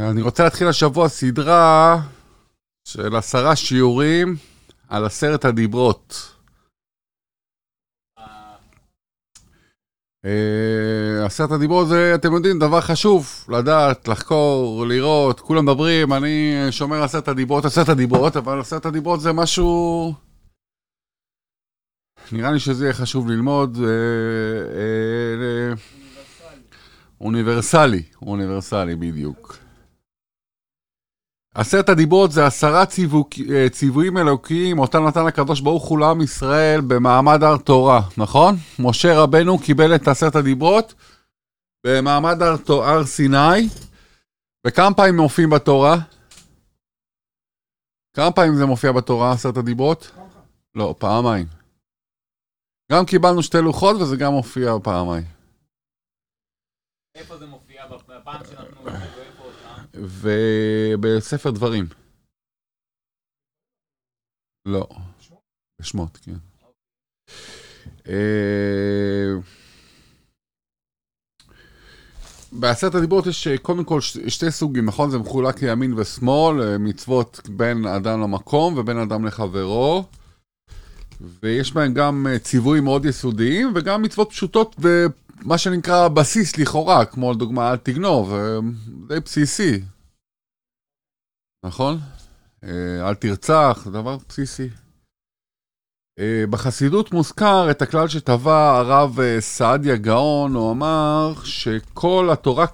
אני רוצה להתחיל השבוע סדרה של עשרה שיעורים על עשרת הדיברות. אה, עשרת הדיברות זה, אתם יודעים, דבר חשוב, לדעת, לחקור, לראות, כולם מדברים, אני שומר עשרת הדיברות, עשרת הדיברות, אבל עשרת הדיברות זה משהו... נראה לי שזה יהיה חשוב ללמוד. אה, אה, אוניברסלי, אוניברסלי בדיוק. עשרת הדיברות זה עשרה ציוו, ציוויים אלוקיים, אותם נתן הקדוש ברוך הוא לעם ישראל במעמד הר תורה, נכון? משה רבנו קיבל את עשרת הדיברות במעמד הר, הר סיני, וכמה פעמים מופיעים בתורה? כמה פעמים זה מופיע בתורה, עשרת הדיברות? לא, פעמיים. גם קיבלנו שתי לוחות וזה גם מופיע פעמיים. איפה זה מופיע? בפעם שנתנו את זה, ואיפה אותם? ובספר דברים. לא. בשמות, כן. אה, בעשרת הדיברות יש אה, קודם כל שתי סוגים, נכון? זה מחולק לימין ושמאל, אה, מצוות בין אדם למקום ובין אדם לחברו. ויש בהם גם אה, ציוויים מאוד יסודיים וגם מצוות פשוטות ומה שנקרא בסיס לכאורה, כמו לדוגמה אל תגנוב, אה, די בסיסי. נכון? אה, אל תרצח, זה דבר בסיסי. בחסידות מוזכר את הכלל שטבע הרב סעדיה גאון, הוא אמר שכל התורה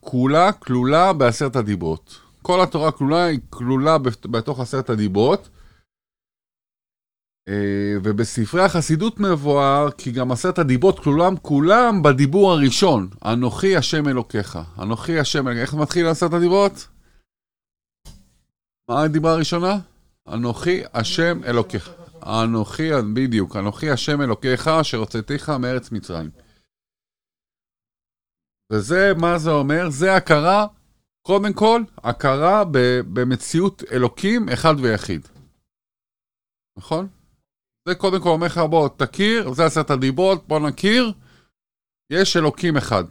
כולה כלולה בעשרת הדיברות. כל התורה כלולה היא כלולה בת- בתוך עשרת הדיברות. אה, ובספרי החסידות מבואר כי גם עשרת הדיברות כלולם כולם בדיבור הראשון, אנוכי השם אלוקיך. אנוכי השם אלוקיך. איך מתחיל עשרת הדיברות? מה הדיברה הראשונה? אנוכי השם אלוקיך. אנוכי, בדיוק, אנוכי השם אלוקיך אשר הוצאתיך מארץ מצרים. וזה, מה זה אומר? זה הכרה, קודם כל, הכרה במציאות אלוקים אחד ויחיד. נכון? זה קודם כל אומר לך, בוא, תכיר, זה עשרת הדיברות, בוא נכיר, יש אלוקים אחד.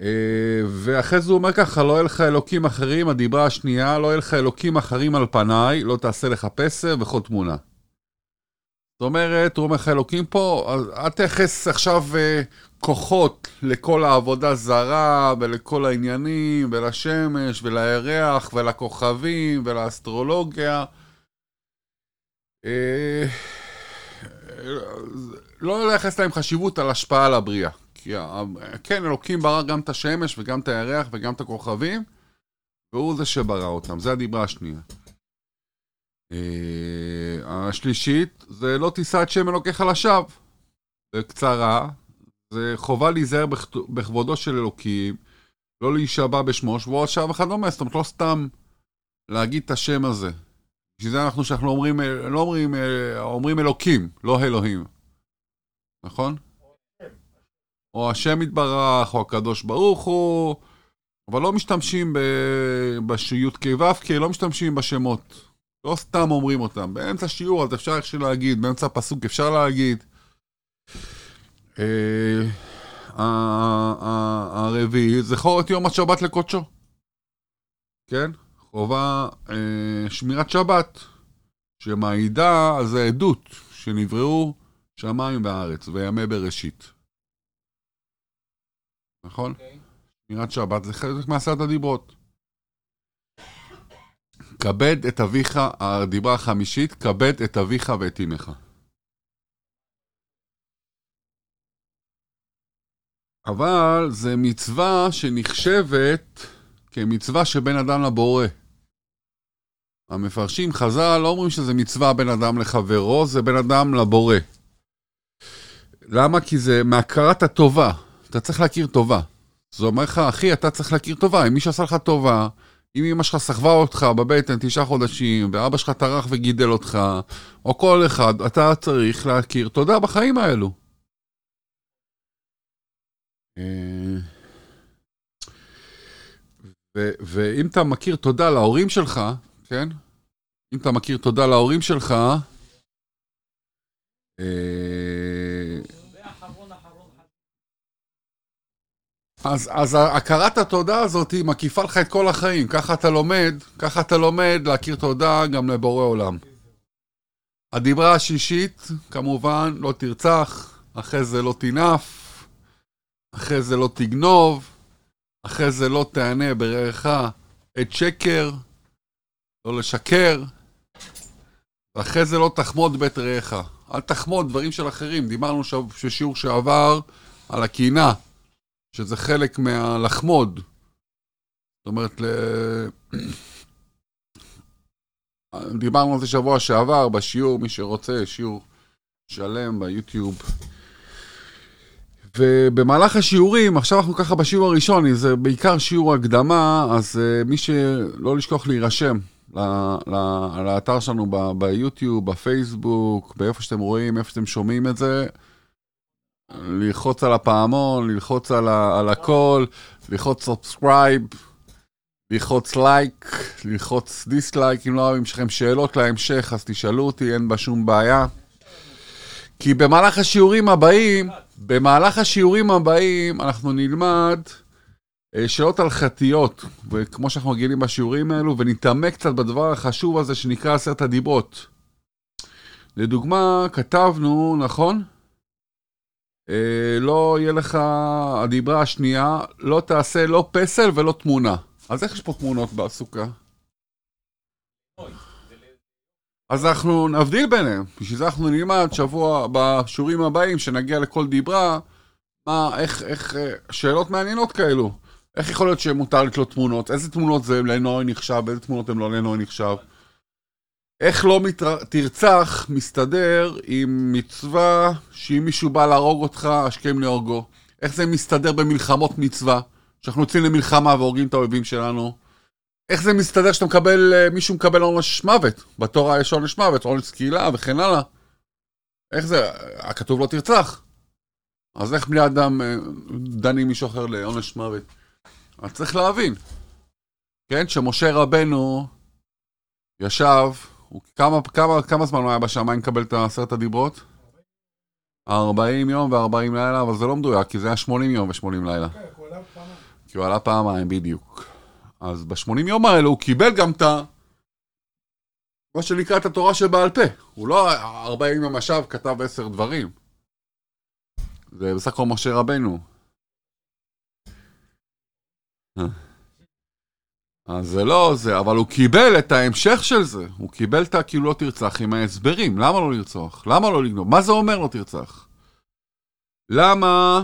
אה, ואחרי זה הוא אומר ככה, לא יהיה לך אלוקים אחרים, הדיברה השנייה, לא יהיה לך אלוקים אחרים על פניי, לא תעשה לך פסל וכל תמונה. זאת אומרת, הוא אומר לך אלוקים פה, אל תייחס עכשיו אה, כוחות לכל העבודה זרה ולכל העניינים ולשמש ולירח ולכוכבים ולאסטרולוגיה. אה, לא לייחס להם חשיבות על השפעה על הבריאה. כי ה- כן, אלוקים ברא גם את השמש וגם את הירח וגם את הכוכבים, והוא זה שברא אותם. זה הדיברה השנייה. אה, השלישית, זה לא תישא את שם אלוקיך לשווא. בקצרה, זה חובה להיזהר בכבודו של אלוקים, לא להישבע בשמו, שבועות שווא וכדומה, זאת אומרת, לא סתם להגיד את השם הזה. בשביל זה אנחנו, שאנחנו אומרים, אה, לא אומרים, אה, אומרים אלוקים, לא אלוהים. נכון? או השם יתברך, או הקדוש ברוך הוא, אבל לא משתמשים ב- בשי"ת כו' כי לא משתמשים בשמות. לא סתם אומרים אותם. באמצע שיעור אז אפשר איך להגיד, באמצע הפסוק אפשר להגיד. אה, הרביעי, זכור את יום השבת לקודשו. כן? חובה אה, שמירת שבת, שמעידה, אז זה עדות, שנבראו שמיים וארץ וימי בראשית. נכון? אוקיי. שמירת שבת זה חלק מעשרת הדיברות. כבד את אביך, הדיברה החמישית, כבד את אביך ואת אמך. אבל זה מצווה שנחשבת כמצווה שבין אדם לבורא. המפרשים חז"ל לא אומרים שזה מצווה בין אדם לחברו, זה בין אדם לבורא. למה? כי זה מהכרת הטובה. אתה צריך להכיר טובה. זה אומר לך, אחי, אתה צריך להכיר טובה. אם מישהו עשה לך טובה, אם אמא שלך סחבה אותך בבטן תשעה חודשים, ואבא שלך טרח וגידל אותך, או כל אחד, אתה צריך להכיר תודה בחיים האלו. אה, ואם אתה מכיר תודה להורים שלך, כן? אם אתה מכיר תודה להורים שלך, אה. אז, אז הכרת התודה הזאת היא מקיפה לך את כל החיים. ככה אתה לומד, ככה אתה לומד להכיר תודה גם לבורא עולם. הדיברה השישית, כמובן, לא תרצח, אחרי זה לא תנף, אחרי זה לא תגנוב, אחרי זה לא תענה ברעך את שקר, לא לשקר, ואחרי זה לא תחמוד בית רעך. אל תחמוד דברים של אחרים. דיברנו בשיעור שעבר על הקינה, שזה חלק מהלחמוד. זאת אומרת, ל... דיברנו על זה שבוע שעבר בשיעור, מי שרוצה, שיעור שלם ביוטיוב. ובמהלך השיעורים, עכשיו אנחנו ככה בשיעור הראשון, זה בעיקר שיעור הקדמה, אז uh, מי שלא לשכוח להירשם לאתר שלנו ב- ביוטיוב, בפייסבוק, באיפה שאתם רואים, איפה שאתם שומעים את זה, ללחוץ על הפעמון, ללחוץ על, ה- על הכל, ללחוץ subscribe, ללחוץ לייק, ללחוץ dislike, אם לא אוהבים לכם שאלות להמשך, אז תשאלו אותי, אין בה שום בעיה. כי במהלך השיעורים הבאים, במהלך השיעורים הבאים אנחנו נלמד שאלות הלכתיות, וכמו שאנחנו רגילים בשיעורים האלו, ונתעמק קצת בדבר החשוב הזה שנקרא עשרת הדיברות. לדוגמה, כתבנו, נכון? אה, לא יהיה לך, הדיברה השנייה, לא תעשה לא פסל ולא תמונה. אז איך יש פה תמונות בסוכה? אז אנחנו נבדיל ביניהם, בשביל זה אנחנו נלמד שבוע בשיעורים הבאים, שנגיע לכל דיברה, מה, איך, איך, אה, שאלות מעניינות כאלו. איך יכול להיות שמותר לתלות תמונות? איזה תמונות זה לנוי נחשב, איזה תמונות הן לא לנוי נחשב? איך לא מתר... תרצח מסתדר עם מצווה שאם מישהו בא להרוג אותך, השכם להורגו? איך זה מסתדר במלחמות מצווה? שאנחנו יוצאים למלחמה והורגים את האויבים שלנו? איך זה מסתדר שאתה מקבל, אה, מישהו מקבל עונש מוות? בתורה יש עונש מוות, עונש סקילה וכן הלאה. איך זה? הכתוב לא תרצח. אז איך בני אדם אה, דנים מישהו אחר לעונש מוות? אז צריך להבין, כן? שמשה רבנו ישב, הוא, כמה, כמה, כמה זמן הוא היה בשמיים לקבל את עשרת הדיברות? 40 יום ו-40 לילה, אבל זה לא מדויק, כי זה היה 80 יום ו-80 לילה. כן, הוא עלה פעמיים. כי הוא עלה פעמיים, בדיוק. אז ב-80 יום האלו הוא קיבל גם את ה... מה שנקרא את התורה שבעל פה. הוא לא 40 יום ישב, כתב 10 דברים. זה בסך הכל משה רבנו. אז זה לא זה, אבל הוא קיבל את ההמשך של זה. הוא קיבל את הכאילו לא תרצח עם ההסברים. למה לא לרצוח? למה לא לגנוב? מה זה אומר לא תרצח? למה,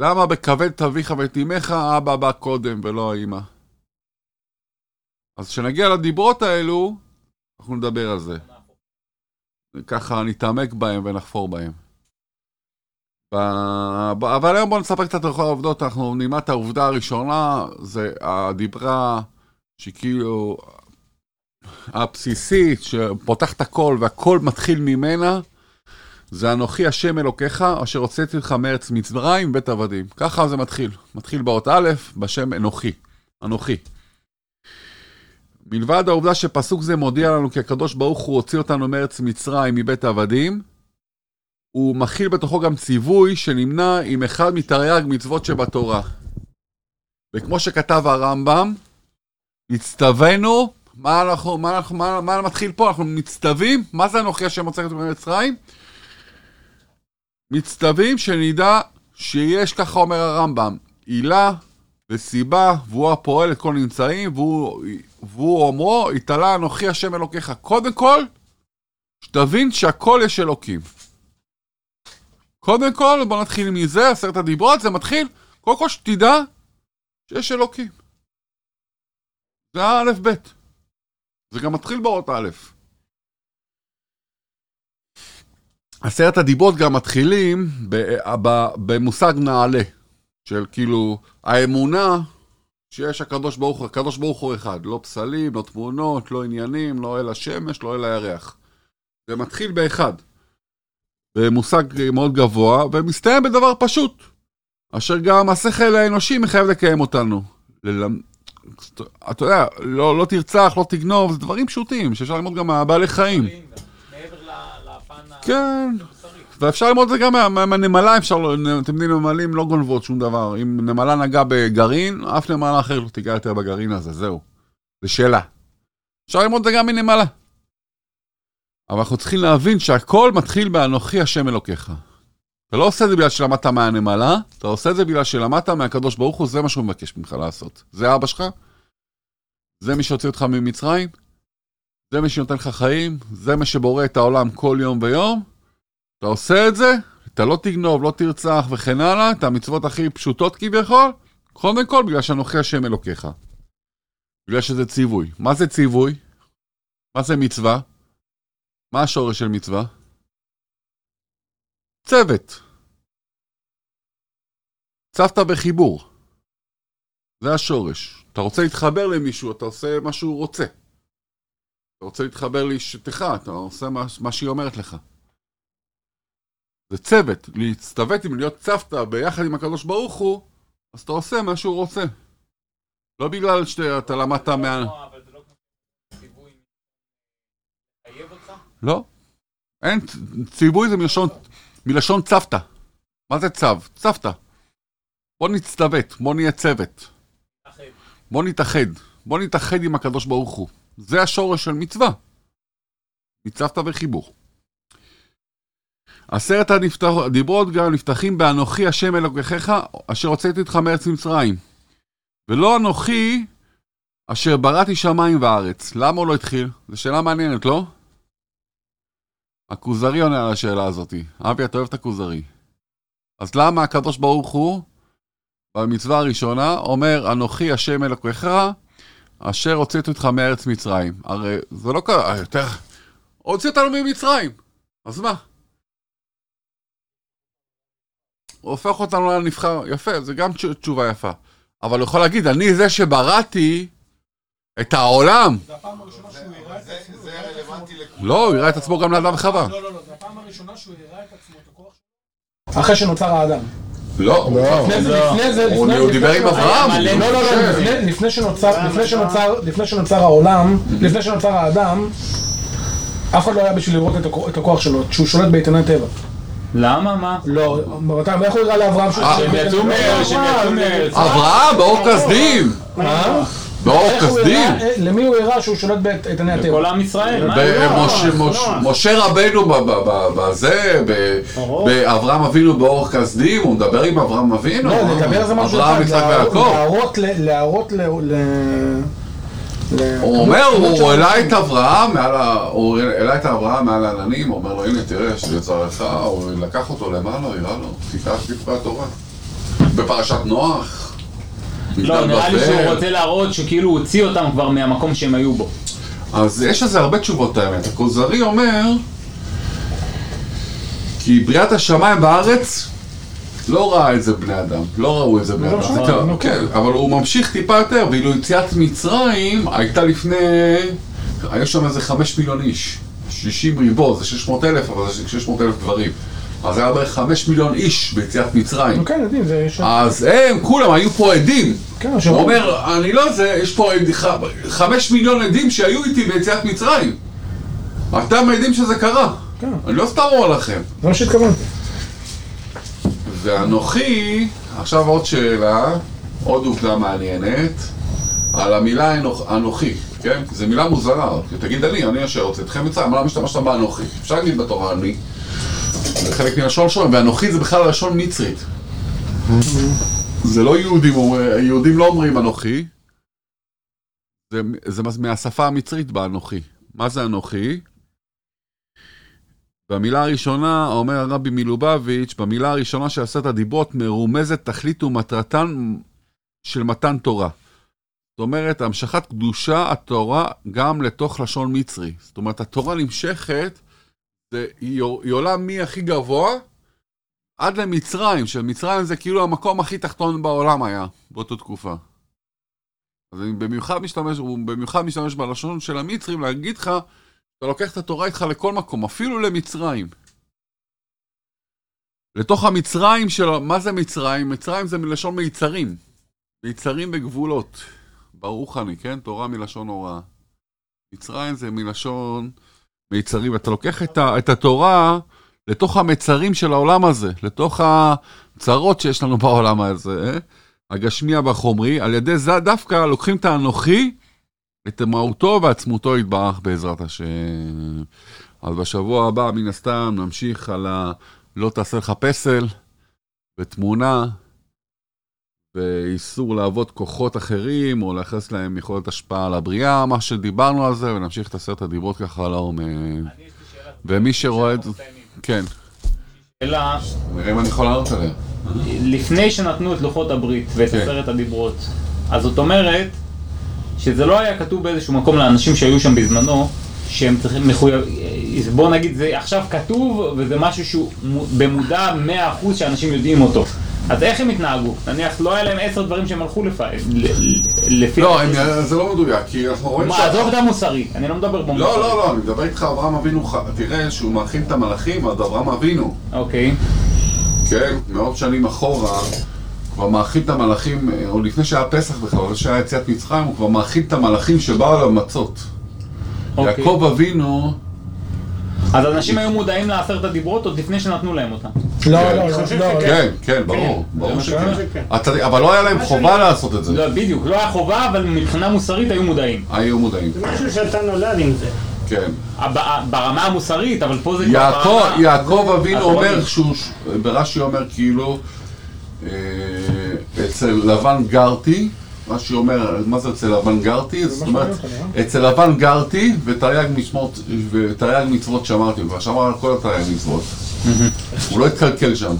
למה בכבד את אביך ואת אמך אבא בא קודם ולא האמא? אז כשנגיע לדיברות האלו, אנחנו נדבר על זה. ככה נתעמק בהם ונחפור בהם. אבל היום בואו נספר קצת על כל העובדות, אנחנו נלמד את העובדה הראשונה, זה הדיברה שכאילו הבסיסית, שפותחת הכל והכל מתחיל ממנה, זה אנוכי השם אלוקיך, אשר הוצאתי לך מארץ מצרים, בית עבדים. ככה זה מתחיל. מתחיל באות א', בשם אנוכי. אנוכי. מלבד העובדה שפסוק זה מודיע לנו כי הקדוש ברוך הוא הוציא אותנו מארץ מצרים, מבית העבדים, הוא מכיל בתוכו גם ציווי שנמנה עם אחד מתרי"ג מצוות שבתורה. וכמו שכתב הרמב"ם, נצטווינו, מה אנחנו, מה אנחנו, מה, מה מתחיל פה? אנחנו מצטווים, מה זה אנוכי השם מוצא אותנו ממצרים? מצטווים שנדע שיש, ככה אומר הרמב"ם, עילה וסיבה, והוא הפועל את כל נמצאים, והוא, והוא אומרו, התעלה אנוכי השם אלוקיך. קודם כל, שתבין שהכל יש אלוקים. קודם כל, בוא נתחיל מזה, עשרת הדיברות, זה מתחיל, קודם כל שתדע שיש אלוקים. זה האלף בית. זה גם מתחיל באות א'. עשרת הדיברות גם מתחילים במושג נעלה, של כאילו האמונה שיש הקדוש ברוך הוא, הקדוש ברוך הוא אחד, לא פסלים, לא תמונות, לא עניינים, לא אל השמש, לא אל הירח. זה מתחיל באחד, במושג מאוד גבוה, ומסתיים בדבר פשוט, אשר גם השכל האנושי מחייב לקיים אותנו. ללמ... אתה יודע, לא, לא תרצח, לא תגנוב, זה דברים פשוטים, שאפשר ללמוד גם מהבעלי חיים. כן. ואפשר ללמוד את זה גם מה- מה- מהנמלה, אפשר, לא- אתם יודעים, נמלים לא גונבות שום דבר. אם נמלה נגעה בגרעין, אף נמלה אחרת לא תיגע יותר בגרעין הזה, זהו. זה שאלה. אפשר ללמוד את זה גם מנמלה. אבל אנחנו צריכים להבין שהכל מתחיל באנוכי השם אלוקיך. אתה לא עושה את זה בגלל שלמדת מהנמלה, אתה עושה את זה בגלל שלמדת מהקדוש ברוך הוא, זה מה שהוא מבקש ממך לעשות. זה אבא שלך? זה מי שהוציא אותך ממצרים? זה מי שנותן לך חיים? זה מי שבורא את העולם כל יום ויום? אתה עושה את זה, אתה לא תגנוב, לא תרצח וכן הלאה, את המצוות הכי פשוטות כביכול, קודם כל בגלל שאנוכי השם אלוקיך. בגלל שזה ציווי. מה זה ציווי? מה זה מצווה? מה השורש של מצווה? צוות. צוות בחיבור. זה השורש. אתה רוצה להתחבר למישהו, אתה עושה מה שהוא רוצה. אתה רוצה להתחבר לאשתך, אתה עושה מה, מה שהיא אומרת לך. זה צוות, להצטוות עם להיות צוותא ביחד עם הקדוש ברוך הוא, אז אתה עושה מה שהוא רוצה. לא בגלל שאתה למדת לא מה... כמו- אבל זה לא כמו ציווי מחייב אותך? לא. אין, ציווי זה מלשון, מלשון צוותא. מה זה צו? צוותא. בוא נצטוות, בוא נהיה צוות. בוא נתאחד. בוא נתאחד עם הקדוש ברוך הוא. זה השורש של מצווה. מצוותא וחיבור. עשרת הנפתח... הדיברות גם נפתחים באנוכי השם אלוקיך, אשר הוצאתי אותך מארץ מצרים. ולא אנוכי אשר בראתי שמיים וארץ. למה הוא לא התחיל? זו שאלה מעניינת, לא? הכוזרי עונה על השאלה הזאתי. אבי, אתה אוהב את הכוזרי. אז למה הקדוש ברוך הוא, במצווה הראשונה, אומר, אנוכי השם אלוקיך, אשר הוצאתי אותך מארץ מצרים. הרי זה לא קרה, יותר... הוציא אותנו ממצרים. אז מה? הוא הופך אותנו לנבחר, יפה, זה גם תש- תשובה יפה. אבל הוא יכול להגיד, אני זה שבראתי את העולם. זה הפעם הראשונה שהוא הראה את עצמו. זה. רלוונטי לכולם. לא, הוא הראה את עצמו גם לאדם וחווה. לא, לא, לא, זה הפעם הראשונה שהוא הראה את עצמו, את הכוח שלו. אחרי שנוצר האדם. לא, לפני זה, לא. לפני זה, הוא לפני- הוא לפני דיבר עם אברהם. לא, לא, לא. לפני- שנוצר, העולם, לפני שנוצר האדם, אף אחד לא היה בשביל לראות את הכוח- שלו, שהוא שולט באיתני טבע. למה? מה? לא, מתי, איך הוא הראה לאברהם שהוא אה, שולט יצאו טבע? שהם יצאו מארץ. אברהם, באור כסדים. מה? באור כסדים. אה, למי הוא הראה שהוא שולט באיתני הטבע? כל עם ישראל, מה? במשה- מש- משה רבנו ב- ב- ב- בזה. באברהם אבינו באור כסדים, הוא מדבר עם אברהם אבינו. לא, לדבר זה משהו אברהם, אחד, יצחק להראות- ויעקב. להראות ל- הוא אומר, הוא העלה את אברהם מעל ה... הוא העלה את אברהם מעל העננים, הוא אומר לו, הנה, תראה, יש לי לצערך, הוא לקח אותו למעלה, הראה לו, תיקח דברי התורה. בפרשת נוח. לא, מגדל נראה לי. שהוא רוצה להראות שכאילו הוא הוציא אותם כבר מהמקום שהם היו בו. אז יש לזה הרבה תשובות האמת. הכוזרי אומר, כי בריאת השמיים בארץ לא ראה את זה בני אדם, לא ראו את זה בני לא אדם. כן, נו, כן, אבל הוא ממשיך טיפה יותר, ואילו יציאת מצרים הייתה לפני, היו שם איזה חמש מיליון איש, 60 ריבו, זה 600 אלף, אבל זה 600 אלף גברים. אז היה בערך חמש מיליון איש ביציאת מצרים. כן, יודעים, זה... אז הם, כולם היו פה עדים. כן, הוא שומעים. אומר, אני לא זה, יש פה חמש מיליון עדים שהיו איתי ביציאת מצרים. אתם עדים שזה קרה. כן. אני לא סתם אומר לכם. זה מה שהתכוונתי. ואנוכי, עכשיו עוד שאלה, עוד עובדה מעניינת, על המילה אנוכ- אנוכי, כן? זו מילה מוזרה, תגיד אני, אני אשר רוצה אתכם מצרים, למה השתמשת באנוכי? אפשר להגיד בתורה אני, זה חלק מלשון שון, ואנוכי זה בכלל לשון מצרית. זה לא יהודים, יהודים לא אומרים אנוכי, זה, זה מהשפה המצרית באנוכי. מה זה אנוכי? במילה הראשונה, אומר הרבי מלובביץ', במילה הראשונה של עשרת הדיברות, מרומזת תכלית ומטרתן של מתן תורה. זאת אומרת, המשכת קדושה התורה גם לתוך לשון מצרי. זאת אומרת, התורה נמשכת, זה, היא, היא עולה מהכי גבוה עד למצרים, שמצרים זה כאילו המקום הכי תחתון בעולם היה, באותה תקופה. אז אני במיוחד משתמש, הוא במיוחד משתמש בלשון של המצרים להגיד לך, אתה לוקח את התורה איתך לכל מקום, אפילו למצרים. לתוך המצרים של... מה זה מצרים? מצרים זה מלשון מיצרים. מיצרים וגבולות. ברוך אני, כן? תורה מלשון הוראה. מצרים זה מלשון מיצרים. אתה לוקח את, ה, את התורה לתוך המצרים של העולם הזה, לתוך הצרות שיש לנו בעולם הזה, הגשמי והחומרי, על ידי זה דווקא לוקחים את האנוכי, את מהותו ועצמותו יתברך בעזרת השם. אז בשבוע הבא, מן הסתם, נמשיך על ה... לא תעשה לך פסל, ותמונה, ואיסור לעבוד כוחות אחרים, או לייחס להם יכולת השפעה על הבריאה, מה שדיברנו על זה, ונמשיך את עשרת הדיברות ככה לעומק. לי שאלה. ומי שרואה את זה. כן. שאלה, נראה אם אני יכול לענות עליה. לפני שנתנו את לוחות הברית ואת כן. עשרת הדיברות, אז זאת אומרת שזה לא היה כתוב באיזשהו מקום לאנשים שהיו שם בזמנו, שהם צריכים מחויב... בוא נגיד זה עכשיו כתוב וזה משהו שהוא מו- במודע 100% שאנשים יודעים אותו. אז איך הם התנהגו? נניח לא היה להם עשר דברים שהם הלכו לפי... לא, הם- זה לא מדויק, כי אנחנו רואים מה, עזוב את המוסרי, אני לא מדבר במוסרי. לא, לא, לא, אני מדבר איתך, אברהם אבינו, תראה שהוא מאכיל את המלאכים עד אברהם אבינו, אוקיי, כן? מאות שנים אחורה, כבר מאכיל את המלאכים, אה, עוד לפני שהיה פסח בכלל, שהיה יציאת מצרים, הוא כבר מאכיל את המלאכים שבאו אליו מצות. אוקיי. יעקב אבינו, אז אנשים היו מודעים לעשרת הדיברות עוד לפני שנתנו להם אותם. לא, כן. לא, לא, שכן. כן, כן, ברור, ברור שכן. אבל לא היה להם חובה לעשות את זה. לא, בדיוק, לא היה חובה, אבל מבחינה מוסרית היו מודעים. היו מודעים, זה משהו שאתה נולד עם זה. כן. ברמה המוסרית, אבל פה זה כבר יעקב, ברמה... יעקב אבינו אומר. שהוא, ברש"י אומר כאילו, אה, אצל לבן גרתי, רש"י אומר, מה זה אצל לבן גרתי? זאת אומרת, אצל לבן גרתי ותרי"ג מצוות, ותרי"ג מצוות שמרתי, הוא כבר שמר על כל התרי"ג מצוות. הוא לא התקלקל שם.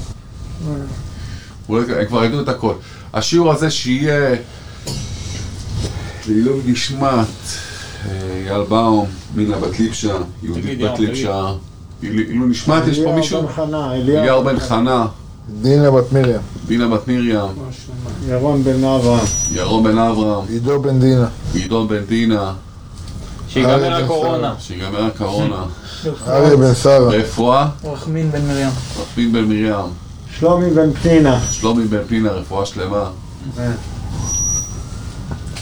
הוא לא הם כבר ידעו את הכל. השיעור הזה שיהיה לעילוי נשמת אה, אייל באום, מינה בת ליפשה, יהודית בת ליפשה. לעילוי נשמת, יש פה אליהו מישהו? בן חנה, אליהו אליהו בן חנה, דינה בת מרים, בינה בת מרים, ירון בן אברהם, ירון בן אברהם, עידו בן דינה, עידון בן דינה, שיגמר הקורונה. שיגמר הקורונה, אריה בן שרה, רפואה, רחמין בן מרים. רחמין בן מרים, שלומי בן פנינה, שלומי בן פינה, רפואה שלמה,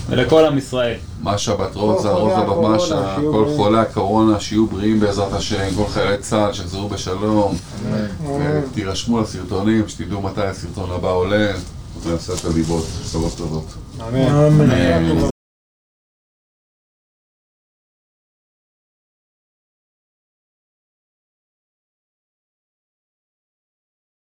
ולכל עם ישראל. משה בת רוזה, רוזה בת הקורונה, משה, שיהיו כל. חולי הקורונה, שיהיו בריאים בעזרת השם, כל חיילי צה"ל שיחזרו בשלום, ותירשמו לסרטונים, שתדעו מתי הסרטון הבא עולה, ונעשה את הליבות, טובות. אמן. אמן.